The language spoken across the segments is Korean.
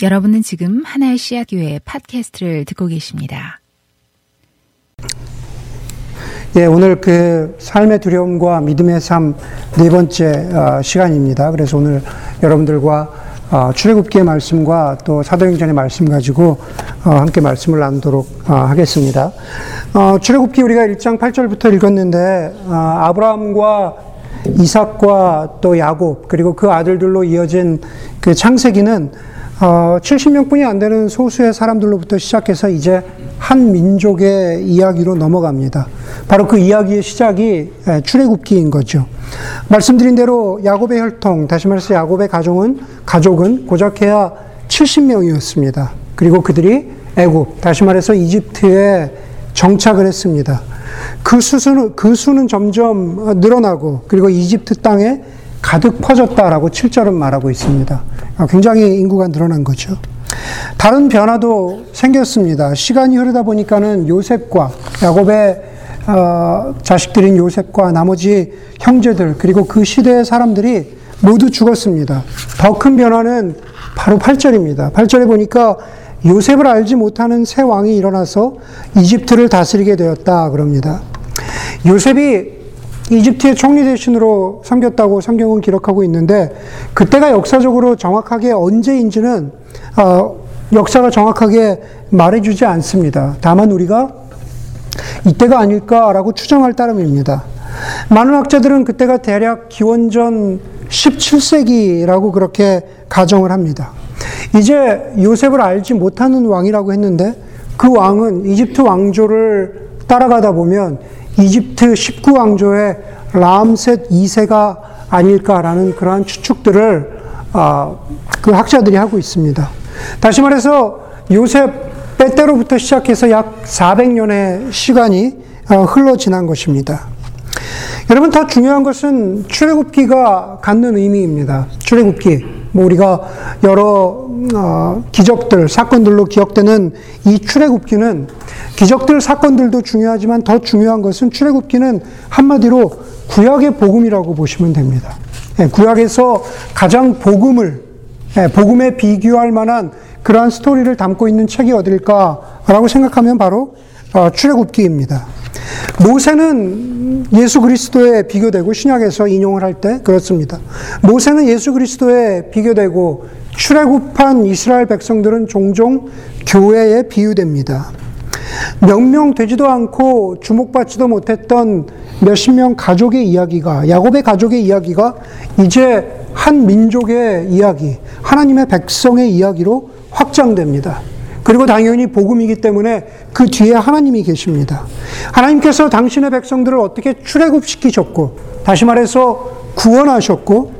여러분은 지금 하나의 씨앗 교회 팟캐스트를 듣고 계십니다. 예, 오늘 그 삶의 두려움과 믿음의 삶 네 번째 어, 시간입니다. 그래서 오늘 여러분들과 어, 출애굽기의 말씀과 또 사도행전의 말씀 가지고 어, 함께 말씀을 나누도록 어, 하겠습니다. 어, 출애굽기 우리가 1장 8절부터 읽었는데 어, 아브라함과 이삭과 또 야곱 그리고 그 아들들로 이어진 그 창세기는 어, 70명뿐이 안 되는 소수의 사람들로부터 시작해서 이제 한 민족의 이야기로 넘어갑니다. 바로 그 이야기의 시작이 예, 출애굽기인 거죠. 말씀드린 대로 야곱의 혈통, 다시 말해서 야곱의 가족은 가족은 고작해야 70명이었습니다. 그리고 그들이 애굽, 다시 말해서 이집트에 정착을 했습니다. 그 수는 그 수는 점점 늘어나고 그리고 이집트 땅에 가득 퍼졌다라고 7절은 말하고 있습니다. 아, 굉장히 인구가 늘어난 거죠. 다른 변화도 생겼습니다. 시간이 흐르다 보니까는 요셉과 야곱의 어, 자식들인 요셉과 나머지 형제들 그리고 그 시대의 사람들이 모두 죽었습니다. 더 큰 변화는 바로 8절입니다. 8절에 보니까 요셉을 알지 못하는 새 왕이 일어나서 이집트를 다스리게 되었다 그럽니다. 요셉이 이집트의 총리 대신으로 섬겼다고 성경은 기록하고 있는데 그때가 역사적으로 정확하게 언제인지는 어, 역사가 정확하게 말해주지 않습니다. 다만 우리가 이때가 아닐까라고 추정할 따름입니다. 많은 학자들은 그때가 대략 기원전 17세기라고 그렇게 가정을 합니다. 이제 요셉을 알지 못하는 왕이라고 했는데 그 왕은 이집트 왕조를 따라가다 보면 이집트 19왕조의 라암셋 2세가 아닐까라는 그러한 추측들을 어, 그 학자들이 하고 있습니다. 다시 말해서 요셉 빼때로부터 시작해서 약 400년의 시간이 어, 흘러 지난 것입니다. 여러분 더 중요한 것은 출애굽기가 갖는 의미입니다. 출애굽기 뭐 우리가 여러 어, 기적들 사건들로 기억되는 이 출애굽기는 기적들 사건들도 중요하지만 더 중요한 것은 출애굽기는 한마디로 구약의 복음이라고 보시면 됩니다. 예, 구약에서 가장 복음을 예, 복음에 비교할 만한 그러한 스토리를 담고 있는 책이 어딜까라고 생각하면 바로 어, 출애굽기입니다. 모세는 예수 그리스도에 비교되고 신약에서 인용을 할 때 그렇습니다. 모세는 예수 그리스도에 비교되고 출애굽한 이스라엘 백성들은 종종 교회에 비유됩니다. 명명되지도 않고 주목받지도 못했던 몇십 명 가족의 이야기가 야곱의 가족의 이야기가 이제 한 민족의 이야기, 하나님의 백성의 이야기로 확장됩니다. 그리고 당연히 복음이기 때문에 그 뒤에 하나님이 계십니다. 하나님께서 당신의 백성들을 어떻게 출애굽시키셨고 다시 말해서 구원하셨고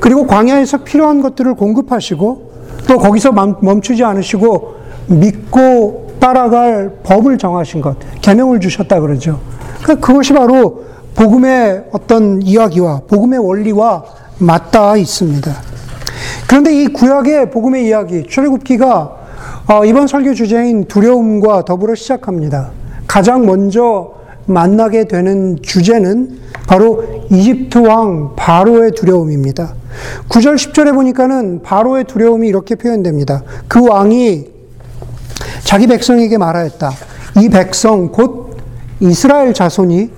그리고 광야에서 필요한 것들을 공급하시고 또 거기서 멈추지 않으시고 믿고 따라갈 법을 정하신 것, 계명을 주셨다 그러죠. 그것이 바로 복음의 어떤 이야기와 복음의 원리와 맞닿아 있습니다. 그런데 이 구약의 복음의 이야기, 출애굽기가 어, 이번 설교 주제인 두려움과 더불어 시작합니다. 가장 먼저 만나게 되는 주제는 바로 이집트 왕 바로의 두려움입니다. 9절 10절에 보니까는 바로의 두려움이 이렇게 표현됩니다. 그 왕이 자기 백성에게 말하였다. 이 백성 곧 이스라엘 자손이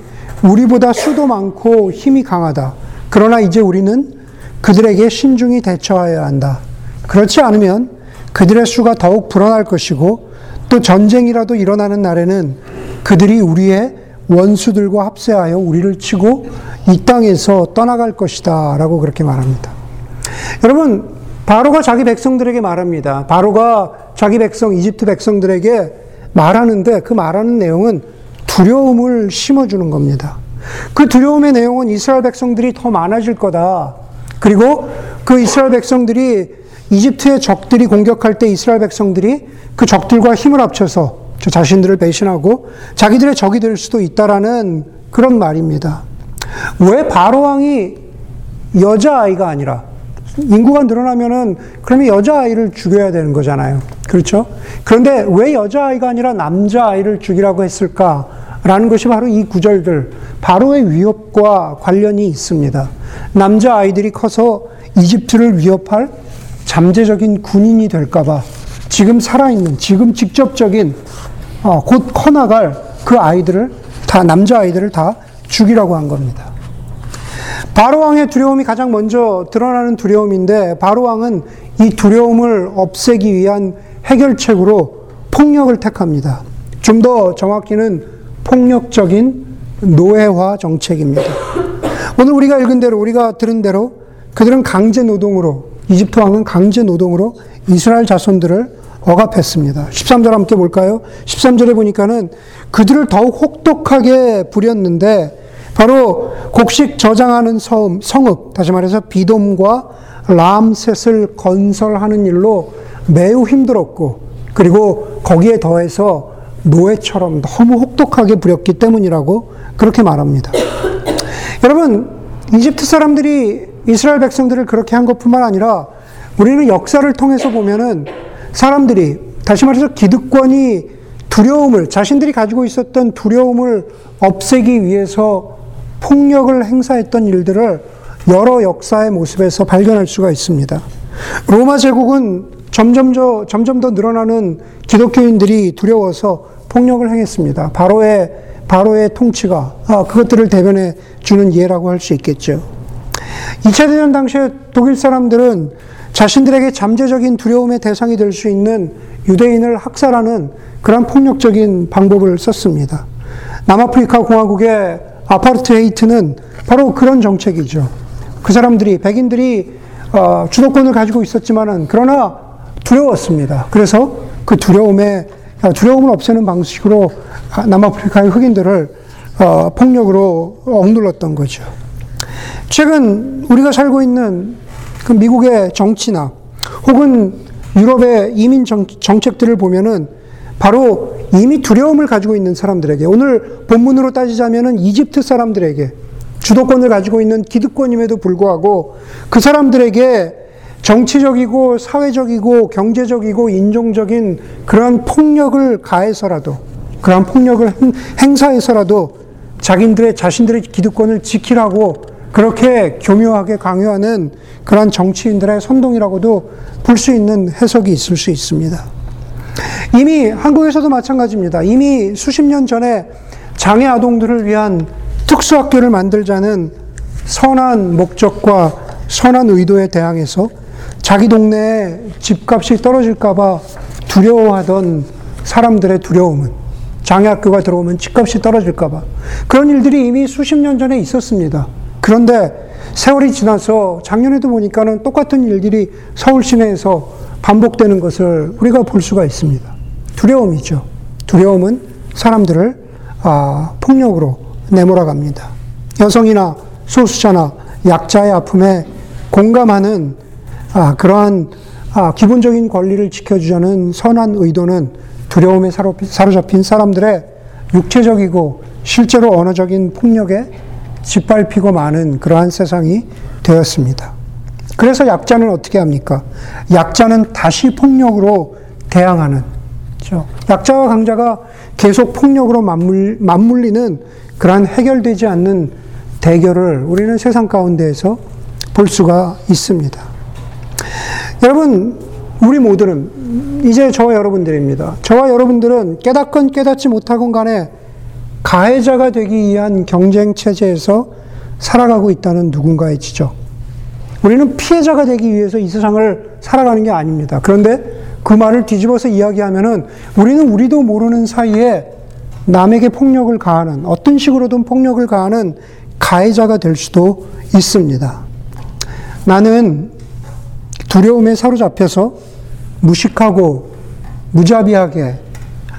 우리보다 수도 많고 힘이 강하다. 그러나 이제 우리는 그들에게 신중히 대처하여야 한다. 그렇지 않으면 그들의 수가 더욱 불어날 것이고 또 전쟁이라도 일어나는 날에는 그들이 우리의 원수들과 합세하여 우리를 치고 이 땅에서 떠나갈 것이다. 라고 그렇게 말합니다. 여러분, 바로가 자기 백성들에게 말합니다. 바로가 자기 백성, 이집트 백성들에게 말하는데 그 말하는 내용은 두려움을 심어주는 겁니다. 그 두려움의 내용은 이스라엘 백성들이 더 많아질 거다. 그리고 그 이스라엘 백성들이 이집트의 적들이 공격할 때 이스라엘 백성들이 그 적들과 힘을 합쳐서 저 자신들을 배신하고 자기들의 적이 될 수도 있다라는 그런 말입니다. 왜 바로 왕이 여자아이가 아니라 인구가 늘어나면은 그러면 여자아이를 죽여야 되는 거잖아요. 그렇죠? 그런데 왜 여자아이가 아니라 남자아이를 죽이라고 했을까라는 것이 바로 이 구절들, 바로의 위협과 관련이 있습니다. 남자아이들이 커서 이집트를 위협할 잠재적인 군인이 될까봐 지금 살아있는, 지금 직접적인, 어, 곧 커나갈 그 아이들을 다, 남자 아이들을 다 죽이라고 한 겁니다. 바로왕의 두려움이 가장 먼저 드러나는 두려움인데, 바로왕은 이 두려움을 없애기 위한 해결책으로 폭력을 택합니다. 좀 더 정확히는 폭력적인 노예화 정책입니다. 오늘 우리가 읽은 대로, 우리가 들은 대로 그들은 강제 노동으로, 이집트 왕은 강제 노동으로 이스라엘 자손들을 억압했습니다. 13절 함께 볼까요? 13절에 보니까는 그들을 더욱 혹독하게 부렸는데 바로 곡식 저장하는 성, 성읍, 다시 말해서 비돔과 람셋을 건설하는 일로 매우 힘들었고 그리고 거기에 더해서 노예처럼 너무 혹독하게 부렸기 때문이라고 그렇게 말합니다. 여러분, 이집트 사람들이 이스라엘 백성들을 그렇게 한 것뿐만 아니라 우리는 역사를 통해서 보면은 사람들이 다시 말해서 기득권이 두려움을 자신들이 가지고 있었던 두려움을 없애기 위해서 폭력을 행사했던 일들을 여러 역사의 모습에서 발견할 수가 있습니다. 로마 제국은 점점 더, 점점 더 늘어나는 기독교인들이 두려워서 폭력을 행했습니다. 바로의, 바로의 통치가, 아, 그것들을 대변해 주는 예라고 할 수 있겠죠. 2차 대전 당시에 독일 사람들은 자신들에게 잠재적인 두려움의 대상이 될 수 있는 유대인을 학살하는 그런 폭력적인 방법을 썼습니다. 남아프리카 공화국의 아파르트헤이트는 바로 그런 정책이죠. 그 사람들이 백인들이 어, 주도권을 가지고 있었지만은 그러나 두려웠습니다. 그래서 그 두려움에 두려움을 없애는 방식으로 남아프리카의 흑인들을 어, 폭력으로 억눌렀던 거죠. 최근 우리가 살고 있는 그 미국의 정치나 혹은 유럽의 이민 정, 정책들을 보면은 바로 이미 두려움을 가지고 있는 사람들에게 오늘 본문으로 따지자면은 이집트 사람들에게 주도권을 가지고 있는 기득권임에도 불구하고 그 사람들에게 정치적이고 사회적이고 경제적이고 인종적인 그러한 폭력을 가해서라도 그러한 폭력을 행사해서라도 자기들의 자신들의 기득권을 지키라고 그렇게 교묘하게 강요하는 그러한 정치인들의 선동이라고도 볼 수 있는 해석이 있을 수 있습니다. 이미 한국에서도 마찬가지입니다. 이미 수십 년 전에 장애 아동들을 위한 특수학교를 만들자는 선한 목적과 선한 의도에 대항해서 자기 동네에 집값이 떨어질까봐 두려워하던 사람들의 두려움은 장애학교가 들어오면 집값이 떨어질까봐 그런 일들이 이미 수십 년 전에 있었습니다. 그런데 세월이 지나서 작년에도 보니까는 똑같은 일들이 서울 시내에서 반복되는 것을 우리가 볼 수가 있습니다. 두려움이죠. 두려움은 사람들을 아, 폭력으로 내몰아갑니다. 여성이나 소수자나 약자의 아픔에 공감하는 아, 그러한 아, 기본적인 권리를 지켜주자는 선한 의도는 두려움에 사로잡힌 사람들의 육체적이고 실제로 언어적인 폭력에 짓밟히고 마는 그러한 세상이 되었습니다. 그래서 약자는 어떻게 합니까? 약자는 다시 폭력으로 대항하는, 그렇죠? 약자와 강자가 계속 폭력으로 맞물, 맞물리는 그러한 해결되지 않는 대결을 우리는 세상 가운데에서 볼 수가 있습니다. 여러분, 우리 모두는 이제 저와 여러분들입니다. 저와 여러분들은 깨닫건 깨닫지 못하건 간에 가해자가 되기 위한 경쟁 체제에서 살아가고 있다는 누군가의 지적. 우리는 피해자가 되기 위해서 이 세상을 살아가는 게 아닙니다. 그런데 그 말을 뒤집어서 이야기하면은 우리는 우리도 모르는 사이에 남에게 폭력을 가하는 어떤 식으로든 폭력을 가하는 가해자가 될 수도 있습니다. 나는 두려움에 사로잡혀서 무식하고 무자비하게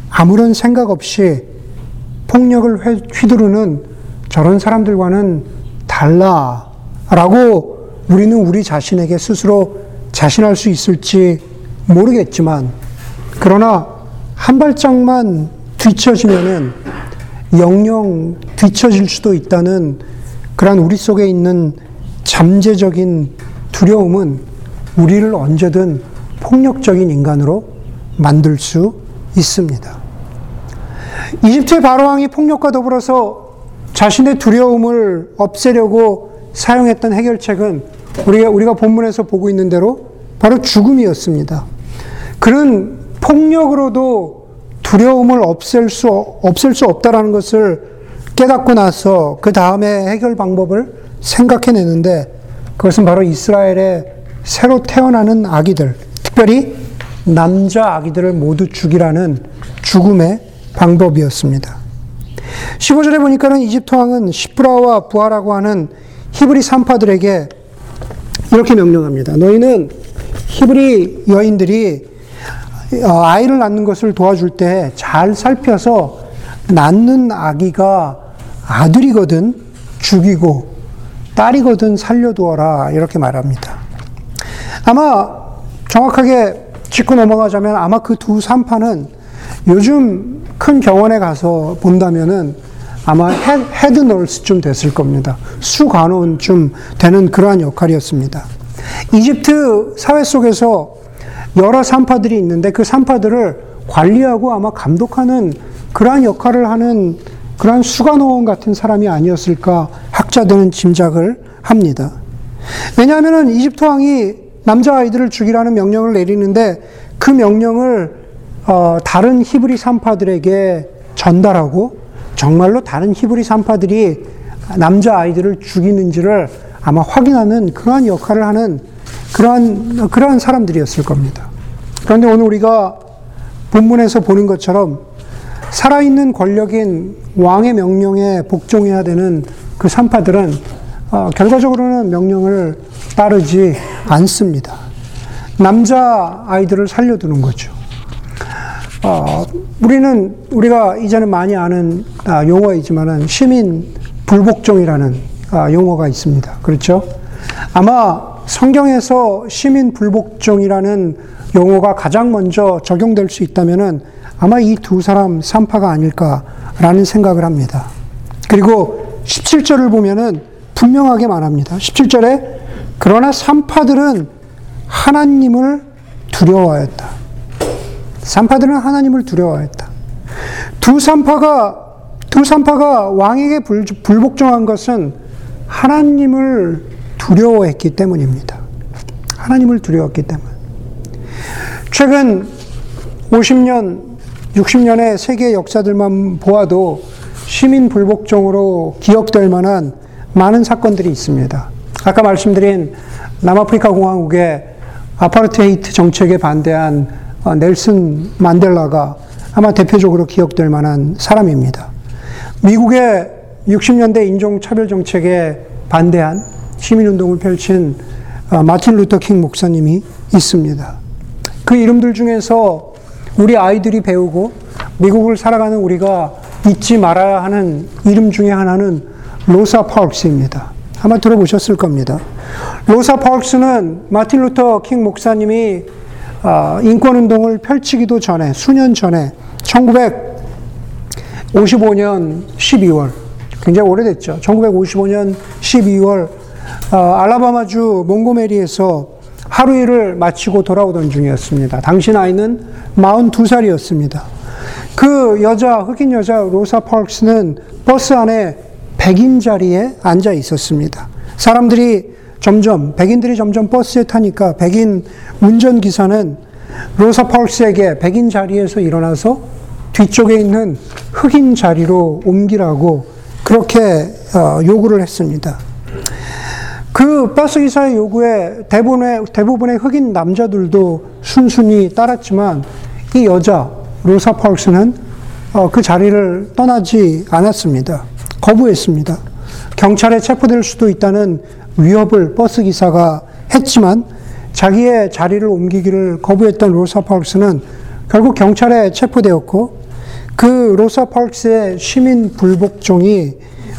아무런 생각 없이 폭력을 휘두르는 저런 사람들과는 달라라고 우리는 우리 자신에게 스스로 자신할 수 있을지 모르겠지만 그러나 한 발짝만 뒤처지면은 영영 뒤처질 수도 있다는 그러한 우리 속에 있는 잠재적인 두려움은 우리를 언제든 폭력적인 인간으로 만들 수 있습니다. 이집트의 바로왕이 폭력과 더불어서 자신의 두려움을 없애려고 사용했던 해결책은 우리가, 우리가 본문에서 보고 있는 대로 바로 죽음이었습니다. 그는 폭력으로도 두려움을 없앨 수, 없앨 수 없다라는 것을 깨닫고 나서 그 다음에 해결 방법을 생각해내는데 그것은 바로 이스라엘의 새로 태어나는 아기들, 특별히 남자 아기들을 모두 죽이라는 죽음의 방법이었습니다. 15절에 보니까는 이집트 왕은 시프라와 부하라고 하는 히브리 산파들에게 이렇게 명령합니다. 너희는 히브리 여인들이 어, 아이를 낳는 것을 도와줄 때 잘 살펴서 낳는 아기가 아들이거든 죽이고 딸이거든 살려두어라 이렇게 말합니다. 아마 정확하게 짚고 넘어가자면 아마 그 두 산파는 요즘 큰 병원에 가서 본다면은 아마 head nurse쯤 됐을 겁니다. 수간호원쯤 되는 그러한 역할이었습니다. 이집트 사회 속에서 여러 산파들이 있는데 그 산파들을 관리하고 아마 감독하는 그러한 역할을 하는 그러한 수간호원 같은 사람이 아니었을까 학자들은 짐작을 합니다. 왜냐하면 이집트 왕이 남자 아이들을 죽이라는 명령을 내리는데 그 명령을 어, 다른 히브리 산파들에게 전달하고 정말로 다른 히브리 산파들이 남자 아이들을 죽이는지를 아마 확인하는 그러한 역할을 하는 그러한, 그러한 사람들이었을 겁니다. 그런데 오늘 우리가 본문에서 보는 것처럼 살아있는 권력인 왕의 명령에 복종해야 되는 그 산파들은 어, 결과적으로는 명령을 따르지 않습니다. 남자 아이들을 살려두는 거죠. 어, 우리는 우리가 이제는 많이 아는 아, 용어이지만은 시민 불복종이라는 아, 용어가 있습니다. 그렇죠? 아마 성경에서 시민 불복종이라는 용어가 가장 먼저 적용될 수 있다면은 아마 이 두 사람 산파가 아닐까라는 생각을 합니다. 그리고 17절을 보면은 분명하게 말합니다. 17절에 그러나 산파들은 하나님을 두려워하였다. 산파들은 하나님을 두려워하였다. 두 산파가 두 산파가 왕에게 불, 불복종한 것은 하나님을 두려워했기 때문입니다. 하나님을 두려웠기 때문. 최근 50년, 60년의 세계 역사들만 보아도 시민 불복종으로 기억될 만한 많은 사건들이 있습니다. 아까 말씀드린 남아프리카 공화국의 아파르테이트 정책에 반대한 어, 넬슨 만델라가 아마 대표적으로 기억될 만한 사람입니다. 미국의 60년대 인종차별 정책에 반대한 시민운동을 펼친 어, 마틴 루터 킹 목사님이 있습니다. 그 이름들 중에서 우리 아이들이 배우고 미국을 살아가는 우리가 잊지 말아야 하는 이름 중에 하나는 로사 파크스입니다. 아마 들어보셨을 겁니다. 로사 파크스는 마틴 루터 킹 목사님이 어, 인권운동을 펼치기도 전에, 수년 전에, 1955년 12월, 굉장히 오래됐죠. 1955년 12월, 어, 알라바마주 몽고메리에서 하루 일을 마치고 돌아오던 중이었습니다. 당시 나이는 42살이었습니다. 그 여자, 흑인 여자 로사 파크스는 버스 안에 백인 자리에 앉아 있었습니다. 사람들이 점점, 백인들이 점점 버스에 타니까 백인 운전 기사는 로사 파크스에게 백인 자리에서 일어나서 뒤쪽에 있는 흑인 자리로 옮기라고 그렇게 어, 요구를 했습니다. 그 버스 기사의 요구에 대부분의, 대부분의 흑인 남자들도 순순히 따랐지만 이 여자, 로사 파크스는 어, 그 자리를 떠나지 않았습니다. 거부했습니다. 경찰에 체포될 수도 있다는 위협을 버스 기사가 했지만 자기의 자리를 옮기기를 거부했던 로사 파크스는 결국 경찰에 체포되었고 그 로사 파크스의 시민 불복종이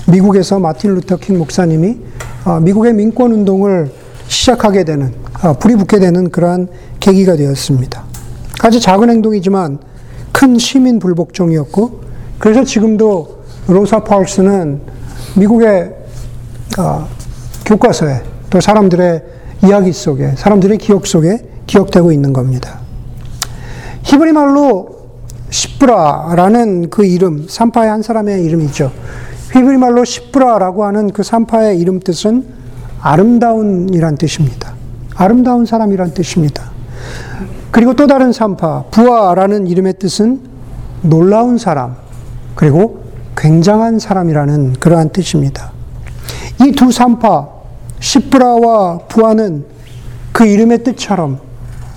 미국에서 마틴 루터 킹 목사님이 어, 미국의 민권 운동을 시작하게 되는 어, 불이 붙게 되는 그러한 계기가 되었습니다. 아주 작은 행동이지만 큰 시민 불복종이었고 그래서 지금도 로사 파크스는 미국의 어, 교과서에 또 사람들의 이야기 속에 사람들의 기억 속에 기억되고 있는 겁니다. 히브리 말로 시브라라는 그 이름, 산파의 한 사람의 이름이죠. 히브리 말로 시브라라고 하는 그 산파의 이름 뜻은 아름다운이란 뜻입니다. 아름다운 사람이란 뜻입니다. 그리고 또 다른 산파, 부하라는 이름의 뜻은 놀라운 사람, 그리고 굉장한 사람이라는 그러한 뜻입니다. 이 두 산파, 시프라와 부하는 그 이름의 뜻처럼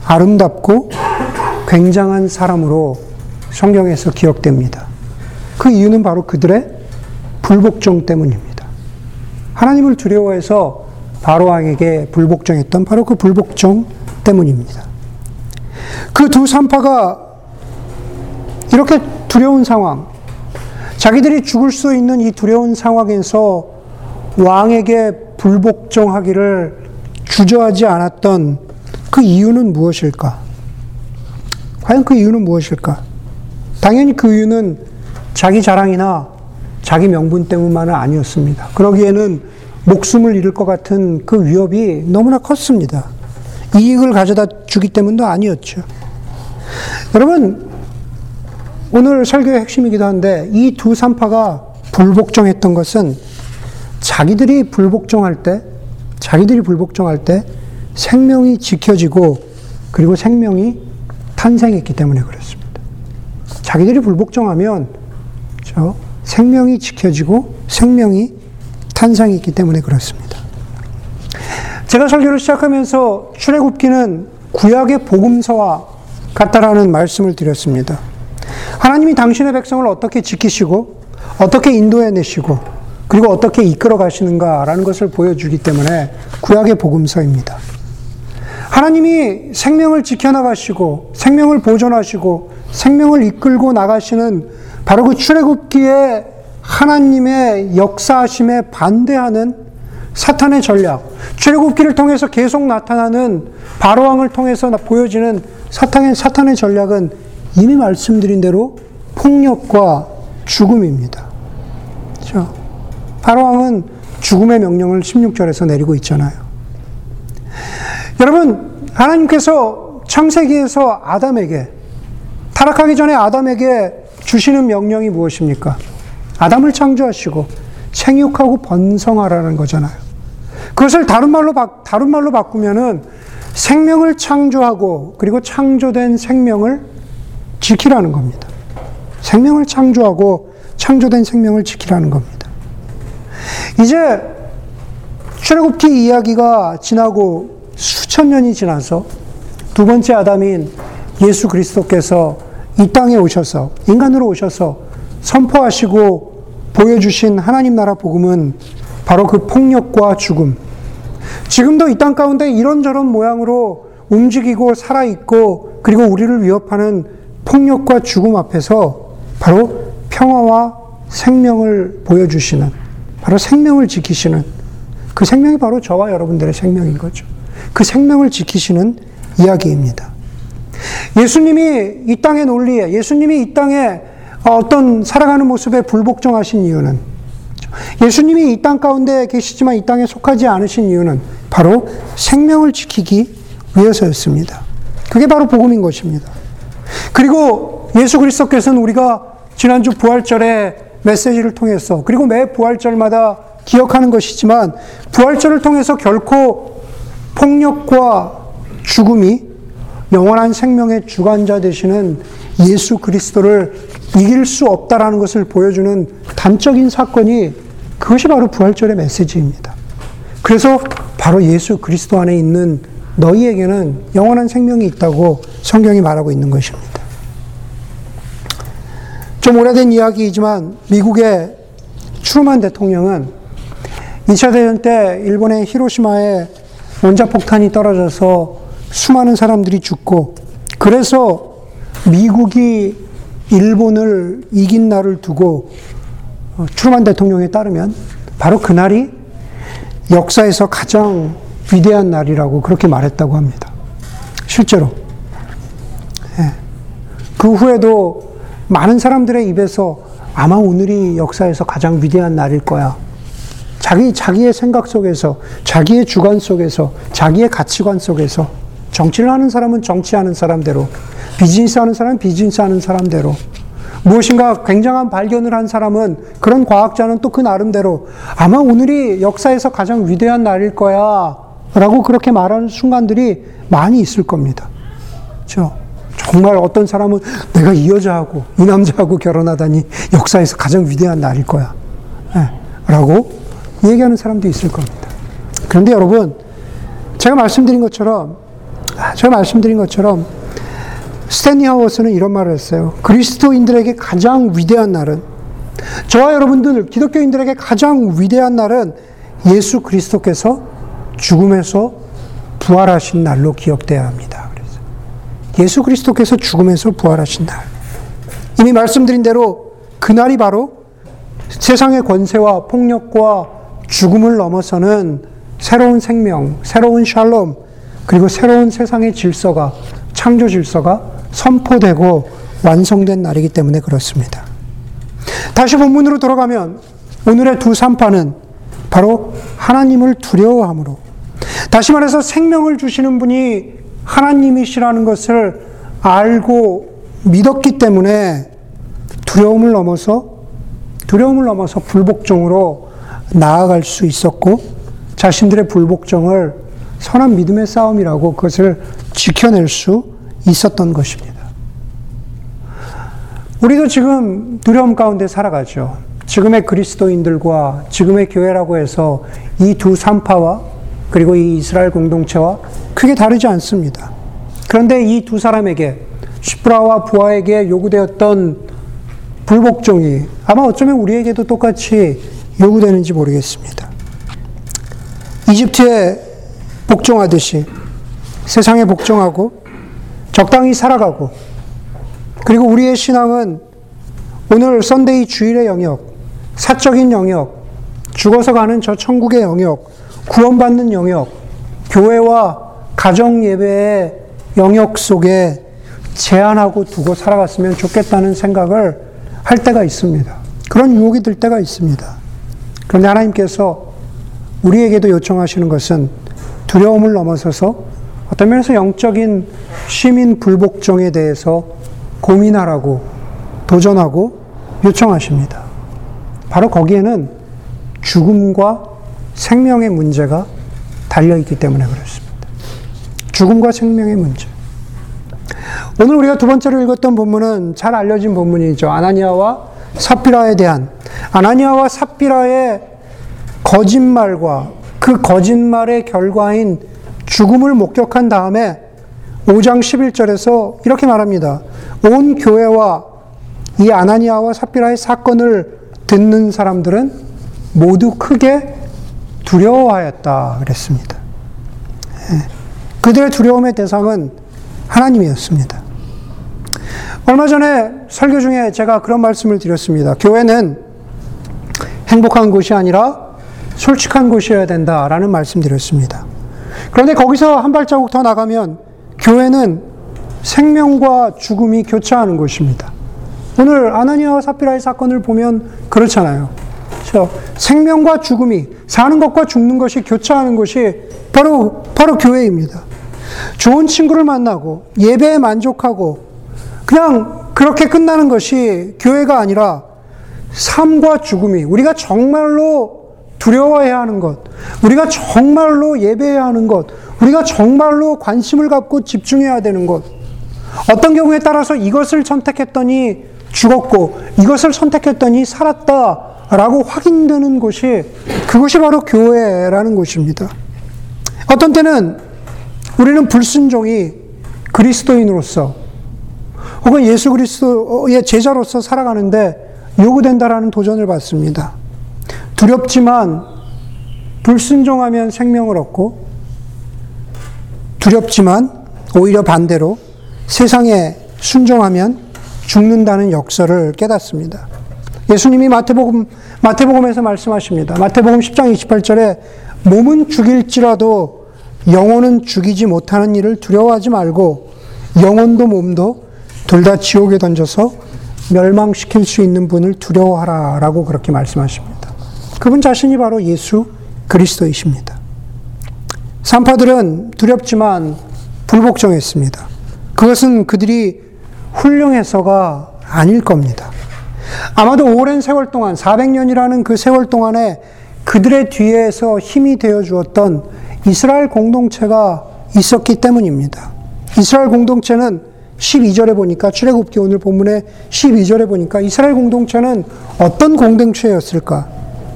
아름답고 굉장한 사람으로 성경에서 기억됩니다. 그 이유는 바로 그들의 불복종 때문입니다. 하나님을 두려워해서 바로왕에게 불복종했던 바로 그 불복종 때문입니다. 그 두 산파가 이렇게 두려운 상황, 자기들이 죽을 수 있는 이 두려운 상황에서 왕에게 불복종하기를 주저하지 않았던 그 이유는 무엇일까? 과연 그 이유는 무엇일까? 당연히 그 이유는 자기 자랑이나 자기 명분 때문만은 아니었습니다. 그러기에는 목숨을 잃을 것 같은 그 위협이 너무나 컸습니다. 이익을 가져다 주기 때문도 아니었죠. 여러분, 오늘 설교의 핵심이기도 한데 이 두 산파가 불복종했던 것은 자기들이 불복종할 때, 자기들이 불복종할 때 생명이 지켜지고 그리고 생명이 탄생했기 때문에 그렇습니다. 자기들이 불복종하면 저 생명이 지켜지고 생명이 탄생했기 때문에 그렇습니다. 제가 설교를 시작하면서 출애굽기는 구약의 복음서와 같다라는 말씀을 드렸습니다. 하나님이 당신의 백성을 어떻게 지키시고 어떻게 인도해 내시고 그리고 어떻게 이끌어 가시는가라는 것을 보여주기 때문에 구약의 복음서입니다. 하나님이 생명을 지켜나가시고 생명을 보존하시고 생명을 이끌고 나가시는 바로 그 출애굽기에 하나님의 역사하심에 반대하는 사탄의 전략, 출애굽기를 통해서 계속 나타나는 바로왕을 통해서 보여지는 사탄의 사탄의 전략은 이미 말씀드린 대로 폭력과 죽음입니다. 그렇죠? 바로왕은 죽음의 명령을 16절에서 내리고 있잖아요. 여러분, 하나님께서 창세기에서 아담에게 타락하기 전에 아담에게 주시는 명령이 무엇입니까? 아담을 창조하시고 생육하고 번성하라는 거잖아요. 그것을 다른 말로 다른 말로 바꾸면은 생명을 창조하고 그리고 창조된 생명을 지키라는 겁니다. 생명을 창조하고 창조된 생명을 지키라는 겁니다. 이제 출애굽기 이야기가 지나고 수천 년이 지나서 두 번째 아담인 예수 그리스도께서 이 땅에 오셔서 인간으로 오셔서 선포하시고 보여주신 하나님 나라 복음은 바로 그 폭력과 죽음. 지금도 이 땅 가운데 이런저런 모양으로 움직이고 살아있고 그리고 우리를 위협하는 폭력과 죽음 앞에서 바로 평화와 생명을 보여주시는 바로 생명을 지키시는 그 생명이 바로 저와 여러분들의 생명인 거죠. 그 생명을 지키시는 이야기입니다. 예수님이 이 땅의 논리에, 예수님이 이 땅에 어떤 살아가는 모습에 불복종하신 이유는 예수님이 이 땅 가운데 계시지만 이 땅에 속하지 않으신 이유는 바로 생명을 지키기 위해서였습니다. 그게 바로 복음인 것입니다. 그리고 예수 그리스도께서는 우리가 지난주 부활절에 메시지를 통해서 그리고 매 부활절마다 기억하는 것이지만 부활절을 통해서 결코 폭력과 죽음이 영원한 생명의 주관자 되시는 예수 그리스도를 이길 수 없다라는 것을 보여주는 단적인 사건이 그것이 바로 부활절의 메시지입니다. 그래서 바로 예수 그리스도 안에 있는 너희에게는 영원한 생명이 있다고 성경이 말하고 있는 것입니다. 좀 오래된 이야기이지만 미국의 추르만 대통령은 2차 대전 때 일본의 히로시마에 원자폭탄이 떨어져서 수많은 사람들이 죽고 그래서 미국이 일본을 이긴 날을 두고 어, 대통령에 따르면 바로 그날이 역사에서 가장 위대한 날이라고 그렇게 말했다고 합니다. 실제로. 예. 그 후에도 많은 사람들의 입에서 아마 오늘이 역사에서 가장 위대한 날일 거야. 자기, 자기의 생각 속에서, 자기의 주관 속에서, 자기의 가치관 속에서, 정치를 하는 사람은 정치하는 사람대로, 비즈니스 하는 사람은 비즈니스 하는 사람대로, 무엇인가 굉장한 발견을 한 사람은 그런 과학자는 또 그 나름대로 아마 오늘이 역사에서 가장 위대한 날일 거야 라고 그렇게 말하는 순간들이 많이 있을 겁니다. 그렇죠? 정말 어떤 사람은 내가 이 여자하고 이 남자하고 결혼하다니 역사에서 가장 위대한 날일 거야. 네. 라고 얘기하는 사람도 있을 겁니다. 그런데 여러분, 제가 말씀드린 것처럼, 아, 제가 말씀드린 것처럼, 스탠리 하워스는 이런 말을 했어요. 그리스도인들에게 가장 위대한 날은, 저와 여러분들, 기독교인들에게 가장 위대한 날은 예수 그리스도께서 죽음에서 부활하신 날로 기억돼야 합니다. 그래서 예수 그리스도께서 죽음에서 부활하신 날. 이미 말씀드린 대로 그날이 바로 세상의 권세와 폭력과 죽음을 넘어서는 새로운 생명, 새로운 샬롬, 그리고 새로운 세상의 질서가, 창조 질서가 선포되고 완성된 날이기 때문에 그렇습니다. 다시 본문으로 돌아가면 오늘의 두 산파는 바로 하나님을 두려워함으로 다시 말해서 생명을 주시는 분이 하나님이시라는 것을 알고 믿었기 때문에 두려움을 넘어서 두려움을 넘어서 불복종으로 나아갈 수 있었고 자신들의 불복종을 선한 믿음의 싸움이라고 그것을 지켜낼 수 있었던 것입니다. 우리도 지금 두려움 가운데 살아가죠. 지금의 그리스도인들과 지금의 교회라고 해서 이 두 산파와 그리고 이 이스라엘 공동체와 크게 다르지 않습니다. 그런데 이 두 사람에게 시프라와 부하에게 요구되었던 불복종이 아마 어쩌면 우리에게도 똑같이 요구되는지 모르겠습니다. 이집트에 복종하듯이 세상에 복종하고 적당히 살아가고 그리고 우리의 신앙은 오늘 썬데이 주일의 영역, 사적인 영역, 죽어서 가는 저 천국의 영역, 구원받는 영역, 교회와 가정 예배의 영역 속에 제한하고 두고 살아갔으면 좋겠다는 생각을 할 때가 있습니다. 그런 유혹이 들 때가 있습니다. 그런데 하나님께서 우리에게도 요청하시는 것은 두려움을 넘어서서 어떤 면에서 영적인 시민 불복종에 대해서 고민하라고 도전하고 요청하십니다. 바로 거기에는 죽음과 생명의 문제가 달려있기 때문에 그렇습니다. 죽음과 생명의 문제. 오늘 우리가 두 번째로 읽었던 본문은 잘 알려진 본문이죠. 아나니아와 사피라에 대한 아나니아와 사피라의 거짓말과 그 거짓말의 결과인 죽음을 목격한 다음에 5장 11절에서 이렇게 말합니다. 온 교회와 이 아나니아와 사피라의 사건을 듣는 사람들은 모두 크게 두려워하였다 그랬습니다. 예. 그들의 두려움의 대상은 하나님이었습니다. 얼마 전에 설교 중에 제가 그런 말씀을 드렸습니다. 교회는 행복한 곳이 아니라 솔직한 곳이어야 된다라는 말씀 드렸습니다. 그런데 거기서 한 발자국 더 나가면 교회는 생명과 죽음이 교차하는 곳입니다. 오늘 아나니아와 사피라의 사건을 보면 그렇잖아요. 그렇죠? 생명과 죽음이 사는 것과 죽는 것이 교차하는 것이 바로 바로 교회입니다. 좋은 친구를 만나고 예배에 만족하고 그냥 그렇게 끝나는 것이 교회가 아니라 삶과 죽음이 우리가 정말로 두려워해야 하는 것, 우리가 정말로 예배해야 하는 것, 우리가 정말로 관심을 갖고 집중해야 되는 것. 어떤 경우에 따라서 이것을 선택했더니 죽었고 이것을 선택했더니 살았다 라고 확인되는 곳이 그것이 바로 교회라는 곳입니다. 어떤 때는 우리는 불순종이 그리스도인으로서 혹은 예수 그리스도의 제자로서 살아가는데 요구된다라는 도전을 받습니다. 두렵지만 불순종하면 생명을 얻고 두렵지만 오히려 반대로 세상에 순종하면 죽는다는 역설을 깨닫습니다. 예수님이 마태복음, 마태복음에서 말씀하십니다. 마태복음 10장 28절에 몸은 죽일지라도 영혼은 죽이지 못하는 일을 두려워하지 말고 영혼도 몸도 둘 다 지옥에 던져서 멸망시킬 수 있는 분을 두려워하라 라고 그렇게 말씀하십니다. 그분 자신이 바로 예수 그리스도이십니다. 산파들은 두렵지만 불복종했습니다. 그것은 그들이 훌륭해서가 아닐 겁니다. 아마도 오랜 세월 동안, 400년이라는 그 세월 동안에 그들의 뒤에서 힘이 되어 주었던 이스라엘 공동체가 있었기 때문입니다. 이스라엘 공동체는 12절에 보니까 출애굽기 오늘 본문의 12절에 보니까 이스라엘 공동체는 어떤 공동체였을까?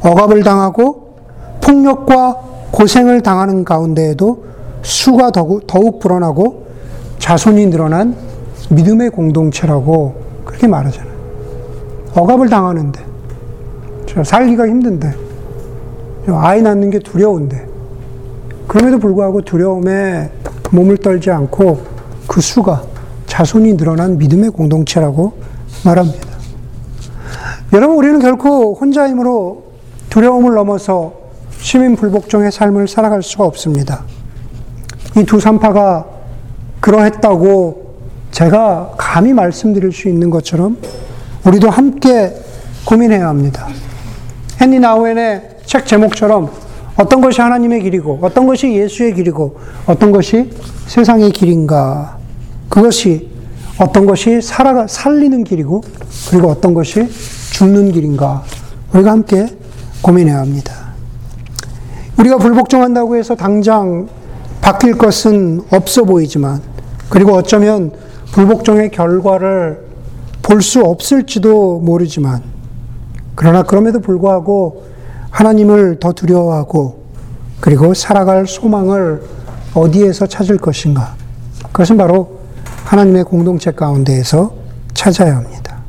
억압을 당하고 폭력과 고생을 당하는 가운데에도 수가 더욱 불어나고 자손이 늘어난 믿음의 공동체라고 그렇게 말하잖아요. 억압을 당하는데, 살기가 힘든데, 아이 낳는 게 두려운데, 그럼에도 불구하고 두려움에 몸을 떨지 않고 그 수가 자손이 늘어난 믿음의 공동체라고 말합니다. 여러분, 우리는 결코 혼자 힘으로 두려움을 넘어서 시민 불복종의 삶을 살아갈 수가 없습니다. 이 두 산파가 그러했다고 제가 감히 말씀드릴 수 있는 것처럼 우리도 함께 고민해야 합니다. 헨리 나우엔의 책 제목처럼 어떤 것이 하나님의 길이고 어떤 것이 예수의 길이고 어떤 것이 세상의 길인가 그것이 어떤 것이 살아 살리는 길이고 그리고 어떤 것이 죽는 길인가 우리가 함께 고민해야 합니다. 우리가 불복종한다고 해서 당장 바뀔 것은 없어 보이지만 그리고 어쩌면 불복종의 결과를 볼 수 없을지도 모르지만 그러나 그럼에도 불구하고 하나님을 더 두려워하고 그리고 살아갈 소망을 어디에서 찾을 것인가? 그것은 바로 하나님의 공동체 가운데에서 찾아야 합니다.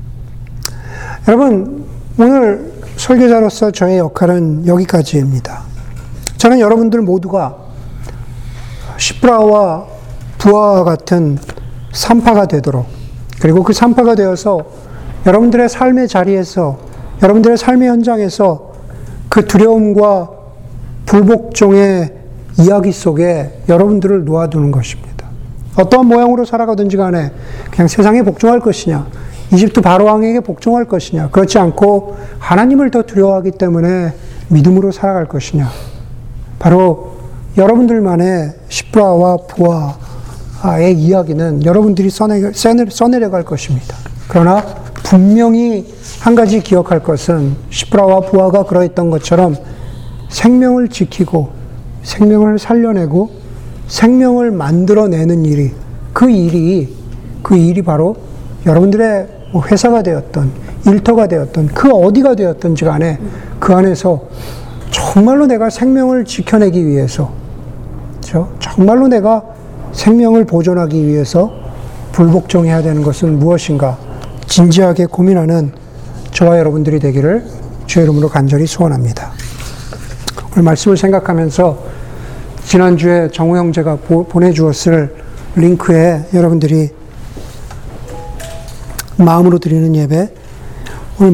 여러분, 오늘 설교자로서 저의 역할은 여기까지입니다. 저는 여러분들 모두가 시브라와 부하와 같은 산파가 되도록 그리고 그 산파가 되어서 여러분들의 삶의 자리에서 여러분들의 삶의 현장에서 그 두려움과 불복종의 이야기 속에 여러분들을 놓아두는 것입니다. 어떠한 모양으로 살아가든지 간에 그냥 세상에 복종할 것이냐, 이집트 바로왕에게 복종할 것이냐, 그렇지 않고 하나님을 더 두려워하기 때문에 믿음으로 살아갈 것이냐. 바로 여러분들만의 시브라와 부하 의 이야기는 여러분들이 써내, 써내려갈 것입니다. 그러나 분명히 한 가지 기억할 것은 시브라와 부하가 그러했던 것처럼 생명을 지키고 생명을 살려내고 생명을 만들어내는 일이 그 일이 그 일이 바로 여러분들의 뭐 회사가 되었던 일터가 되었던 그 어디가 되었던지 간에 그 안에서 정말로 내가 생명을 지켜내기 위해서 그렇죠? 정말로 내가 생명을 보존하기 위해서 불복종해야 되는 것은 무엇인가 진지하게 고민하는 저와 여러분들이 되기를 주의 이름으로 간절히 소원합니다. 오늘 말씀을 생각하면서 지난주에 정우 형제가 보내주었을 링크에 여러분들이 마음으로 드리는 예배